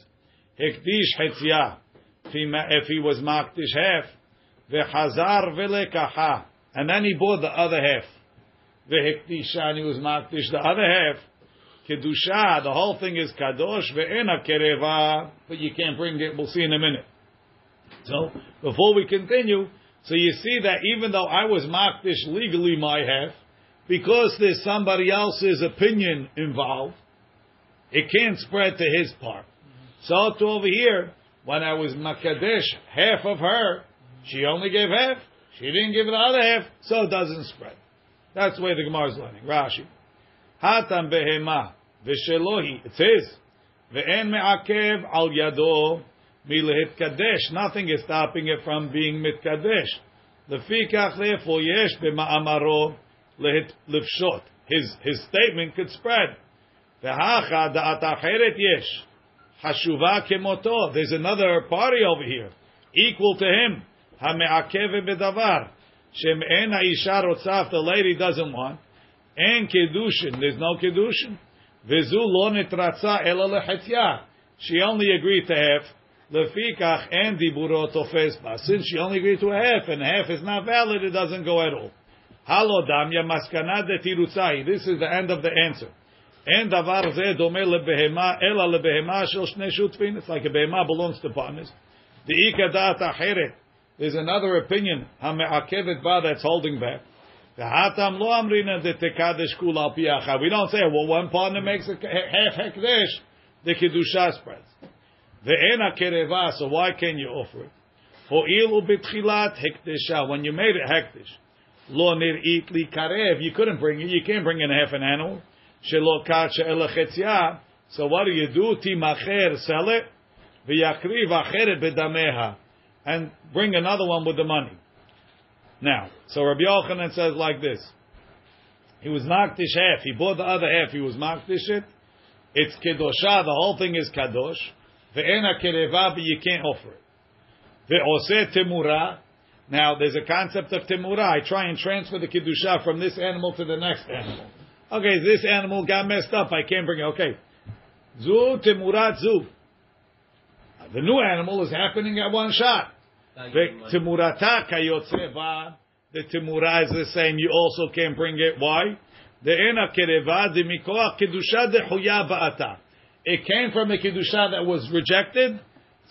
Hekdish hetzia. If if he was makdish half, vechazar velekaha, and then he bought the other half. Vehekdisha, and he was the other half. Kedusha, the whole thing is kadosh ve'ena kereva, but you can't bring it. We'll see in a minute. So before we continue, so you see that even though I was makdish legally my half, because there's somebody else's opinion involved, it can't spread to his part. So to over here, when I was makadesh half of her, she only gave half. She didn't give the other half, so it doesn't spread. That's the way the Gemara is learning. Rashi. Hatam behema v'shelohi. It's his. Ve'en me'akev al yado milehit kadesh. Nothing is stopping it from being mitkadesh. Lefikach therefore yesh b'ma'amaro lifshot. His his statement could spread. Ve'hacha da'at acheret yesh. Hashuva kemoto. There's another party over here, equal to him. Hame'akev bedavar. Shem en ha'isha rotzaf. The lady doesn't want. En kedushin. There's no kedushin. V'zu lo netratza ela lechetzia. She only agreed to half. Lefikach and diburo tofes ba. Since she only agreed to a half, and half is not valid, it doesn't go at all. Halo damya maskana de tirutzai. This is the end of the answer. אין דבר זה דומה לבהמה, אלא לבהמה של שני שותפים. It's like a בהמה belongs to partners. דאיכא דעת אחרת. There's another opinion, Hame'akevet ba, that's holding back. We don't say, well, one partner makes a half hekdesh, the kedusha spreads. Ve'ena kereva, so why can you offer it? For ilu betchilat hekdesha, when you made it hekdesh. Lo nir li karev, you couldn't bring it, you can't bring in half an animal. Shelo kacha elachetzia, so what do you do? Timacher, sell it. Ve'yakriv acheret bedameha and bring another one with the money. Now, so Rabbi Yochanan says like this. He was makdish half. He bought the other half. He was makdish it. It's kedosha. The whole thing is kadosh. Ve'ena kereva, but you can't offer it. Ve'oseh temura. Now, there's a concept of temura. I try and transfer the kedusha from this animal to the next animal. Okay, this animal got messed up. I can't bring it. Okay. Zu temurat zu. The new animal is happening at one shot. Timurata kayotzeva. The timura is the same. You also can bring it. Why? The ena kereva de mikoach kedusha de ba'ata. It came from a kedusha that was rejected,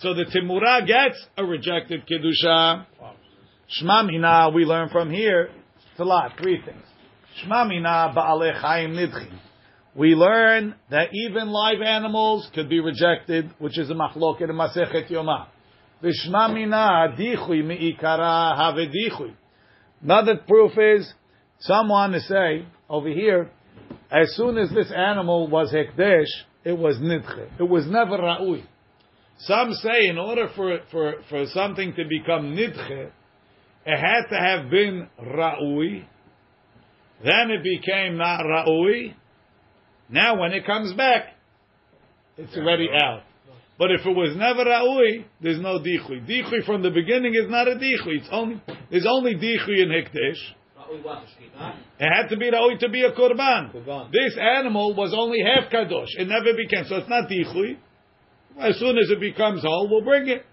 so the timura gets a rejected kedusha. Shma mina, we learn from here. It's a lot. Three things. Shma mina ba'alei chaim nidchim. We learn that even live animals could be rejected, which is a machloket in Masechet Yomah. Vishma mina dichui mi'ikara have dichui. Another proof is, someone to say over here, as soon as this animal was hekdesh, it was nidche. It was never ra'ui. Some say in order for, for, for something to become nidche, it had to have been ra'ui, then it became not ra'ui, now when it comes back, it's already out. But if it was never ra'ui, there's no dichui. Dichui from the beginning is not a dichui. It's only there's only dichui in hekdesh. It had to be ra'ui to be a korban. This animal was only half kadosh. It never became. So it's not dichui. As soon as it becomes whole, we'll bring it.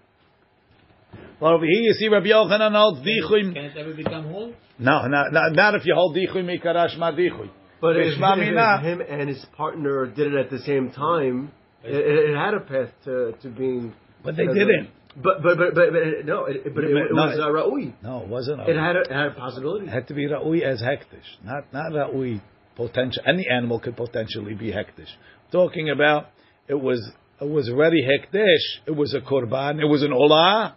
Well, over here you see Rabbi Yochanan holds dichui. Can it ever become whole? No, not, not, not if you hold dichui mikarash ma dichui. But if, Vishma if him and his partner did it at the same time, it, it, it had a path to, to being. But they didn't. But but but but, but no, it, but it, it No, was uh, Ra'ui. No, it wasn't. It had a, it had a possibility. It had to be ra'ui as hektish, not not ra'ui potential. Any animal could potentially be hektish. Talking about it was it was already hektish. It was a korban. It was an olah,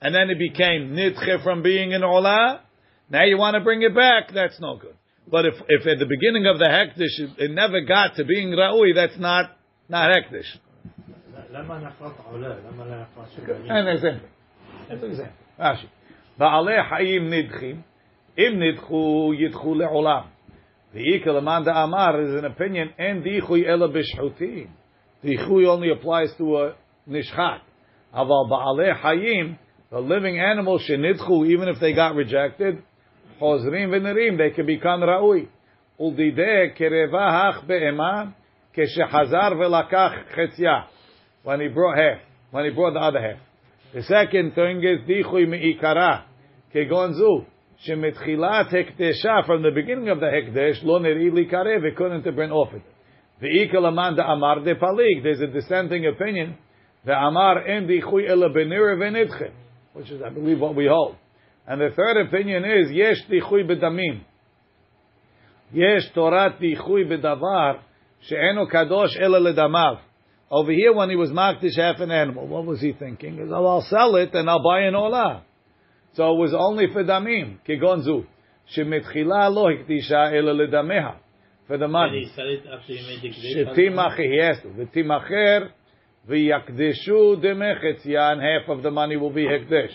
and then it became nitche from being an olah. Now you want to bring it back? That's no good. But if if at the beginning of the hektish it, it never got to being ra'ui, that's not not hektish. למה נפת עולה? למה לא נפת שבעים? An example. That's an example. Rashi. בעלי חיים נדחים, אם נדחו, ידחו לעולם. ואיכא למאן דאמר is an opinion, אין דיחוי אלא בשחוטים. דיחוי only applies to a nishchat. אבל בעלי חיים, the living animals שנדחו, even if they got rejected, חוזרים ונראים, they can become ראוי. ולדידי קרבה הך בהמה, כשחזר ולקח חציה. When he brought half. When he brought the other half. The second thing is dichui meikara, kegon zu, shemitchilat hekdesha, from the beginning of the hekdesh, lo neri li karev, it couldn't have been offered. Ve'ikal amanda amar de palig, there's a dissenting opinion, the amar en dichui ela benir venitche, which is, I believe, what we hold. And the third opinion is, yesh dichui bedamim. Yesh torat dichui bedavar, she'enu kadosh ela ledamav. Over here, when he was makdish half an animal, what was he thinking? Said, oh, I'll sell it and I'll buy an olah. So it was only for damim, kigonzu. Shemitchila lo hikdisha ela ledameha. For the money. he sell it after he made the Kiddush? Shetimach, he has. V'timacher v'yakdeshu demechetzian, half of the money will be hekdesh.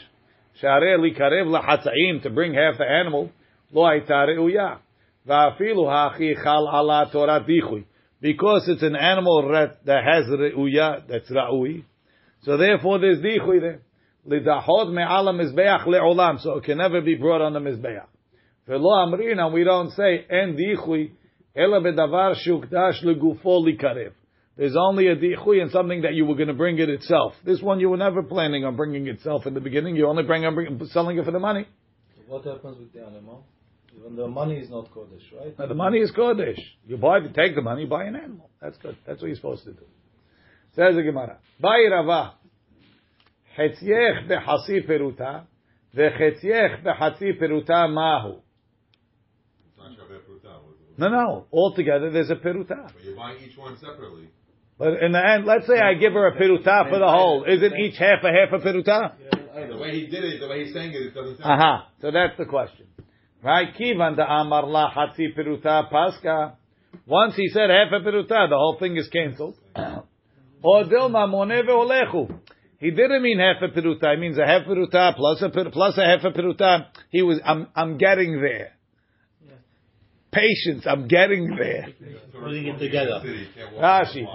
Sharei likarev lahatzaim, to bring half the animal, hayta re'uya. Va'afilu ha'achi chal ala Torah dichui. Because it's an animal that, that has re'uya, that's ra'ui. So therefore there's dichui there. Lidahod me'ala mizbeach le'olam, so it can never be brought on the mizbeach. V'lo amrina, we don't say, en dichui, ela bedavar shukdash legufo likarev. There's only a dichui and something that you were going to bring it itself. This one you were never planning on bringing itself in the beginning. You only bring on bring, selling it for the money. What happens with the animal? Even the money is not Kodesh, right? Now, the money is Kodesh. You buy, you take the money, buy an animal. That's good. That's what you're supposed to do. Says the Gemara. Buy Rava. חצייך בחצי פירוטה, וחצייך בחצי פירוטה מהו? It's not Shaveh Pruta. No, no. Altogether, there's a peruta. But you're buying each one separately. But in the end, let's say I give her a peruta for the whole. Isn't each half a half a peruta? The way he did it, the way he's saying it, it doesn't sound. Aha. Uh-huh. So that's the question. Right? Kivan da amar la hatzi peruta paska. Once he said half a peruta, the whole thing is cancelled. Or dilma moneve olechu. He didn't mean half a peruta. He means a half peruta plus a plus a half a peruta. He was. I'm. I'm getting there. Patience. I'm getting there. Putting it together. Rashi.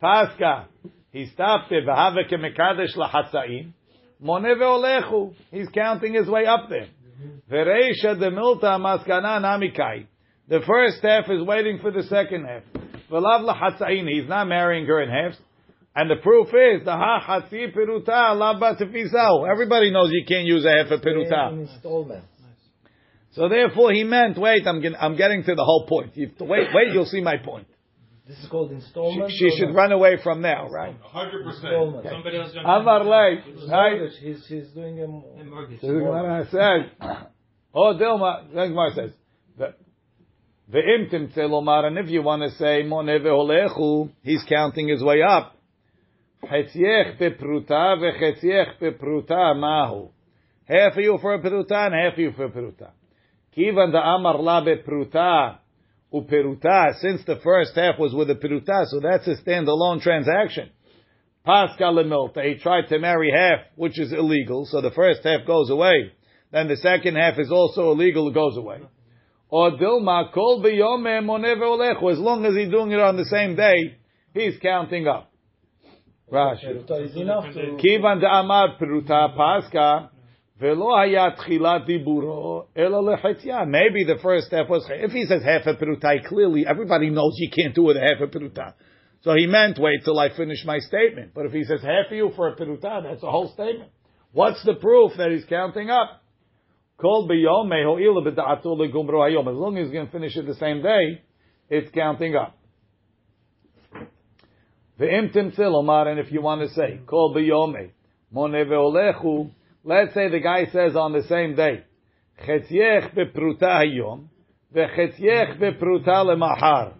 Paska. He stopped it. V'have kemekadesh lahatzaim. Mone ve'olechu. He's counting his way up there. Vereisha de milta maskana namikai. The first half is waiting for the second half. V'lav lahatzaim. He's not marrying her in halves. And the proof is the ha hatzi peruta laba tefisau. Everybody knows you can't use a half a peruta. So therefore he meant, wait, I'm, I'm getting to the whole point. You to wait, wait, you'll see my point. This is called She, installment. she should run away from now, right? 100%. Installment. Somebody else jumped Amar lei, right? He's, he's doing a. Mortgage. So the Gemara says, oh, Dilma, the Gemara says, the the imtim lomar, and if you want to say moneve holechu, he's counting his way up. Chetziech bepruta vechetziech bepruta mahu. Half of you for a peruta and half of you for a peruta. Kivan da amar la bepruta uperuta. Since the first half was with a peruta, so that's a standalone transaction. Pascal Lemilta, he tried to marry half, which is illegal, so the first half goes away. Then the second half is also illegal, it goes away. Or Dilma, kol biyome moneve olechu, as long as he's doing it on the same day, he's counting up. Rashi. Kivan de amar peruta paska, Maybe the first step was, if he says half a peruta, clearly everybody knows you can't do it a half a peruta. So he meant wait till I finish my statement. But if he says half you for a peruta, that's a whole statement. What's the proof that he's counting up? Hayom. As long as he's going to finish it the same day, it's counting up. Timtzil omar, and if you want to say, kol biyome, mone ve'olechu, let's say the guy says on the same day, chetziech bepruta hayom, ve'chetziech bepruta lemahar.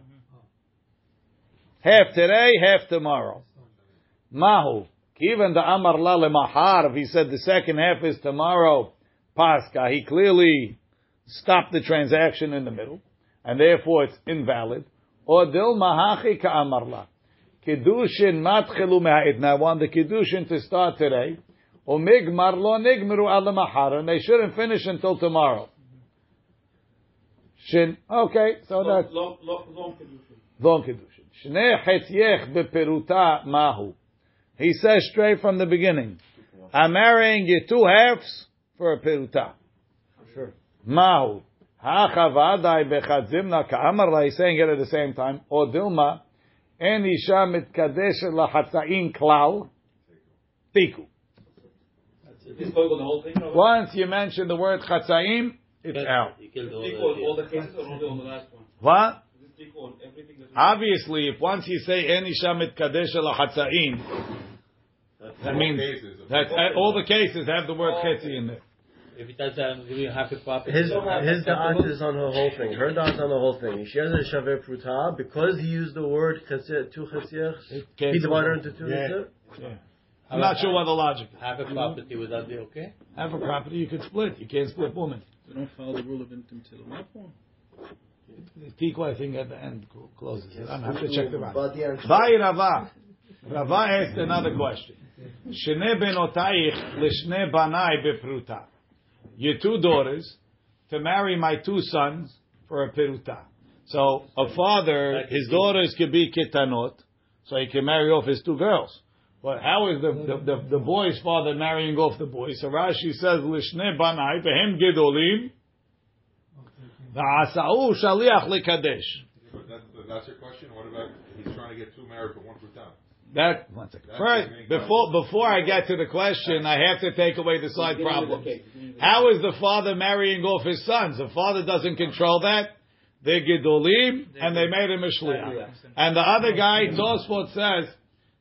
Half today, half tomorrow. Mahu. Even the Amar la lemahar, if he said the second half is tomorrow, Pascha, he clearly stopped the transaction in the middle, and therefore it's invalid. Or dil mahachi ka Amar la. Kiddushin matchelu me'a'id. Now I want the Kiddushin to start today. Or migmar lo nigmeru al lemahar, and they shouldn't finish until tomorrow. Shin, okay, so that's... Long, long, long Kedushin. Long Kedushin. Shnei chetziech beperuta mahu. He says straight from the beginning, I'm marrying you two halves for a peruta. Sure. Mahu. Hachavadai bechadzimna ka'amar He's saying it at the same time. O Dilma, en isha mitkadesh lahatzain klal. Tiku. This goes with the whole thing? or- Once you mention the word chatzaim, it's out. You killed all the all the cases or only on the last one? What? This speak on everything that Obviously, if once you say en isha mitkadesh lahatzaim, that means that uh, all the cases have the word chetzi in there. If it does um, give you half a property, His his da'at is on her whole thing. Her da'at on the whole thing. She has a shaver pruta because he used the word chatzir, two chatzir. He divided into two. Yeah. Yeah. I'm not sure what the logic is. half a property, would that be okay? Have a property you could split. You can't split women. They don't follow the rule of intim tilum. Tikva, I think, at the end cl- closes it. I'm have to check the right. But. Vai Rava. Rava asked another question. Shene benotaich lishne banai bepruta. Your two daughters to marry my two sons for a peruta. So a father, his daughters could be kitanot, so he can marry off his two girls. But how is the, the, the, the boy's father marrying off the boy? So Rashi says, Lishne banai, behem gedolim, v'asa'u shaliach lekadesh. But that's, that's your question? What about he's trying to get two married for one Pruta? That one second. That's First, the main before before I get to the question, I have to take away the side problem. How is the father marrying off his sons? The father doesn't control that. They're Gedolim, and they made him a shliach. And the other guy, Tosfot says,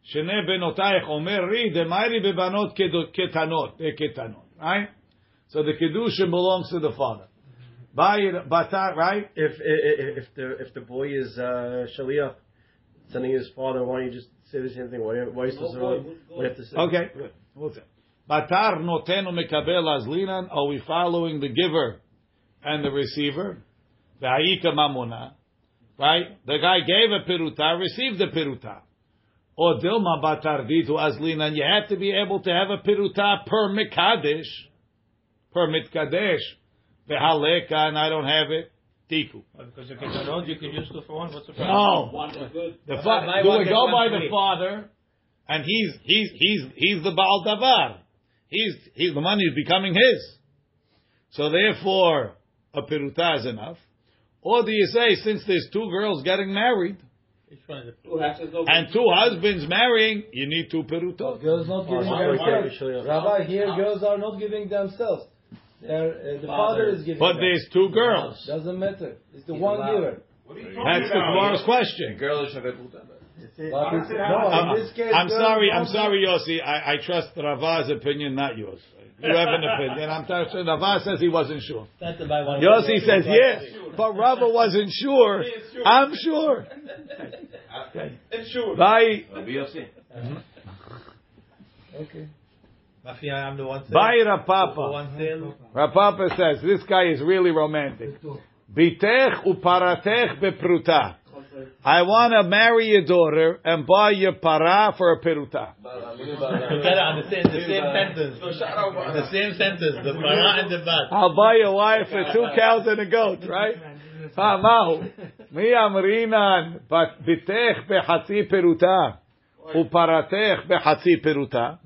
Shene benotayich omer ri demayri bebanot kedo- ketanot. They're ketanot, right? So the kedusha belongs to the father. Mm-hmm. Bayir batar, right? If, if if the if the boy is uh, shaliach, sending his father, why don't you just say the same thing? Why, why are you supposed to? Why do you have to say? Okay, good. We'll say. Batar notenu mekabel azlinan. Are we following the giver and the receiver? V'hayika mamona. Right? The guy gave a piruta, received the piruta. Or dilma batar ditu azlinan. You have to be able to have a piruta per mikadesh. Per mitkadesh. V'haleka, and I don't have it. Tiku. Because you can know, you can use two for one. What's the problem? No. The fa- do one, we go by the father, and he's he's he's he's the Baal Davar. He's he's the money is becoming his. So therefore, a piruta is enough. Or do you say since there's two girls getting married and two husbands marrying, you need two perutot. Girls not giving themselves. Rabbi, here girls are not giving themselves. Uh, the father is giving. But there's two girls. Doesn't matter. It's the He's one allowed. giver. That's the tomorrow's question. Girl is no, I'm, I'm sorry, I'm sorry, Yossi. I, I trust Rava's opinion, not yours you have an opinion. I'm sure Navar says he wasn't sure. Yossi says yes, but Rava wasn't sure. sure. I'm sure. okay. It's sure. Bye. Okay. Mafia, I'm the one. By Rav Papa. Rapapa says this guy is really romantic. Bitech uparatech bepruta. I want to marry your daughter and buy your para for a peruta. On the same, the same sentence. The same sentence. The para and the bat. I'll buy your wife for two cows and a goat, right? Ah, Mahu. Mi amrinan, but bitech behatzi peruta, uparatech behatzi peruta.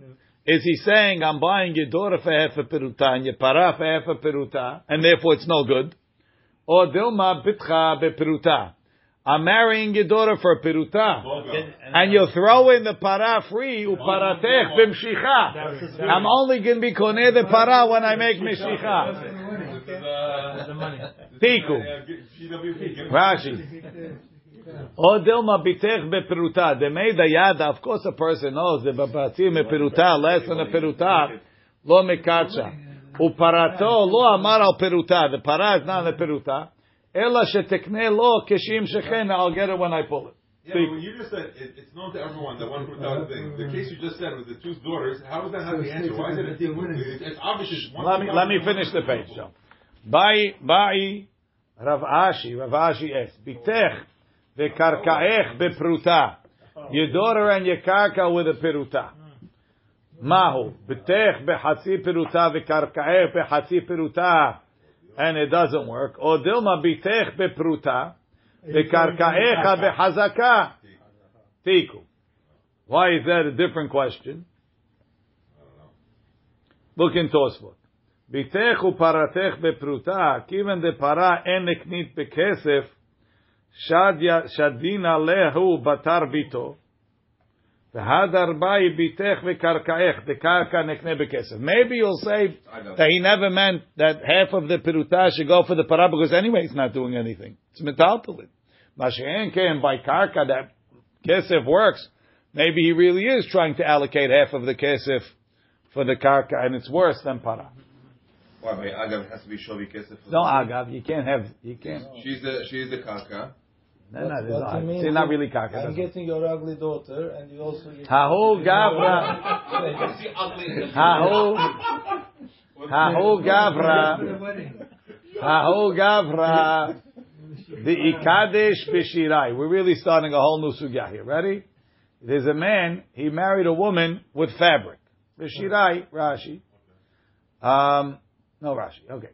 Is he saying I'm buying your daughter for half a peruta and your para for half a peruta, and therefore it's no good? Or dilma bitcha beperuta. I'm marrying your daughter for a peruta. And you'll throw in the para free, uparatech bimshicha. I'm only going to be koneh the para when I make mishicha. Tiku. Rashi. O dilma bitech beperuta. The made the yada. Of course, a person knows the babatzim beperuta less than a peruta. Lo mekacha. Uparato lo amar al peruta. The para is not a peruta. Ela shetekne lo keshim shechen. I'll get it when I pull it. Yeah, but when you just said it, it's known to everyone that one pruta thing. The case you just said with the two daughters, how does that not the answer? Why is it a tikkun? It's it's obvious. It's one Let me let me finish the page. So, Bai Bai Rav Ashi Rav Ashi es bitech vekarkaech bepruta. Your daughter and your karka with a peruta. Mahu bitech behatzi peruta vekarkaech behatzi peruta, and it doesn't work. Or dilma bitech bepruta vekarkaecha behazaka. Tiku. Why is that a different question? Look in Tosfot. Bitech uparatech bepruta, kiven de para en neknit bekesef, shadina lehu batar bito. V'hadar bai bitech v'karkaech, the karka nekne bekesef. Maybe you'll say that he never meant that half of the peruta should go for the para because anyway he's not doing anything. It's metaltalid. Mashen ken by karka that kesef works. Maybe he really is trying to allocate half of the kesef for the karka, and it's worse than para. Why? Agav has to be shovi kesef. No agav, you can't have, you can't. She's the she's the karka. No, no, what not, it's not really karka. I'm getting your ugly daughter, and you also get. Hahu gavra, hahu, hahu gavra, hahu gavra, the ikadesh b'shirai. We're really starting a whole new sugya here. Ready? There's a man, he married a woman with fabric. B'shirai, Rashi. Um, no Rashi, okay.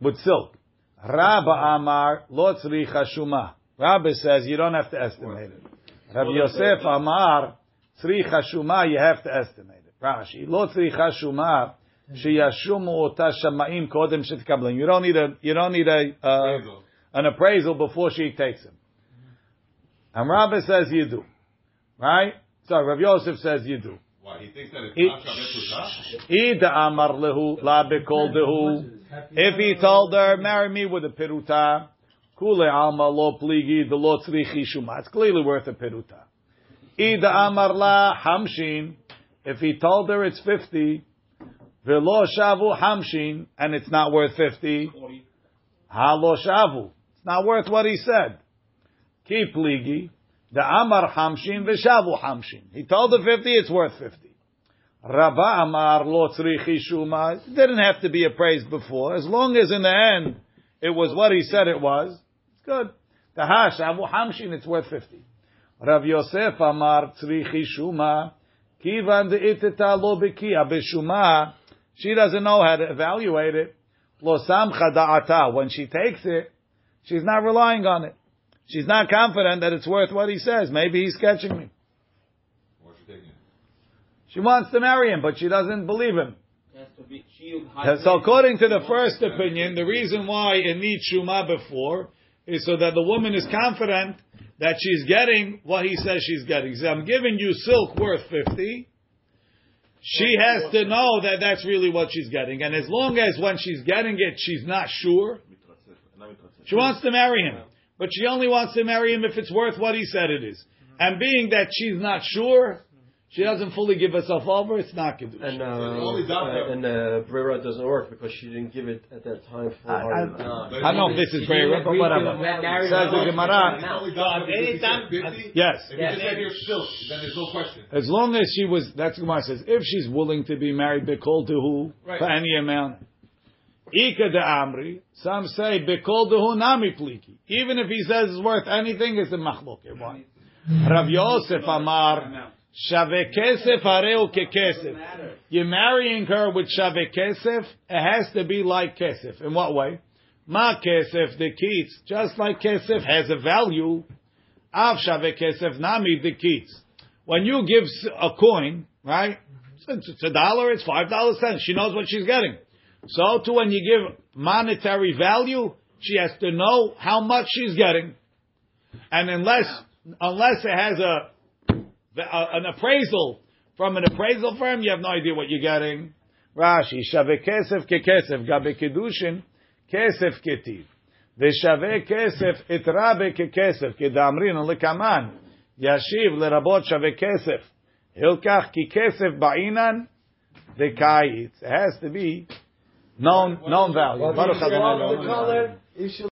With silk. Rabba Amar, lo tzricha shuma. Rabbi says you don't have to estimate it. Rabbi Yosef Amar, tzricha shuma, you have to estimate it. Rashi, lo tzricha shuma, sheyashumu ota shamaim kodem shetkablim. You don't need a, you don't need a, uh, an appraisal before she takes him. And Rabbi says you do. Right? Sorry, Rabbi Yosef says you do. Why? He thinks that it's He- not Shabbat Pruta? Ida amar lehu la dehu. If he told her, marry me with a peruta, kule alma lo pligi the lo tzrichi shuma. It's clearly worth a peruta. Ida amar la hamshin. If he told her it's 50, velo shavu hamshin, and it's not worth 50, ha lo shavu. It's not worth what he said. Ki pligi. The amar hamshin v'shavu hamshin. He told her 50, it's worth 50. Rabba Amar Lo Tzrichi Shuma. It didn't have to be appraised before. As long as in the end it was what he said it was, good. The Hash Abu Hamshin, it's worth 50. Rav Yosef Amar Tzrichi Shuma. Kivan de iteta lo bekia b'shuma. She doesn't know how to evaluate it. Lo samcha da'ata. When she takes it, she's not relying on it. She's not confident that it's worth what he says. Maybe he's catching me. What's she taking? She wants to marry him, but she doesn't believe him. Has to be. So according to the first opinion, the reason why it needs Shuma before is so that the woman is confident that she's getting what he says she's getting. He says, I'm giving you silk worth 50. She has to know that that's really what she's getting. And as long as when she's getting it, she's not sure, she wants to marry him. But she only wants to marry him if it's worth what he said it is. And being that she's not sure, she doesn't fully give herself over, it's not Kiddush. And uh, only uh, and uh, Brera doesn't work because she didn't give it at that time for. I- our- I- I don't know if this is very right, but whatever. Says the Gemara. It's only So doctor at any because he said time- 50. Yes. If you just said you're silk, then there's no question. As long as she was, that's what Gemara says, if she's willing to be married, be bekol dehu, Right. for any amount. Ika de amri, some say, bekol dehu nami pliki. Even if he says it's worth anything, it's a machloket. Why? Rav Yosef Amar, shave kesef hareu ke kesef. You're marrying her with shave kesef, it has to be like kesef. In what way? Ma kesef the kids, just like kesef has a value, Av shave kesef nami the keats. When you give a coin, right? It's, it's a dollar, it's five dollars cents. She knows what she's getting. So too, when you give monetary value, she has to know how much she's getting. And unless unless it has a uh, an appraisal from an appraisal firm, you have no idea what you're getting. Rashi, shave kesef ke kesef, gabe kedushin, kesef ketiv. Veshave kesef itrabe ke kesef, kedamrin lekaman. Yashiv lerabot shave kesef. Hilkach ki kesef ba'inan, dekayit. It has to be known, known value.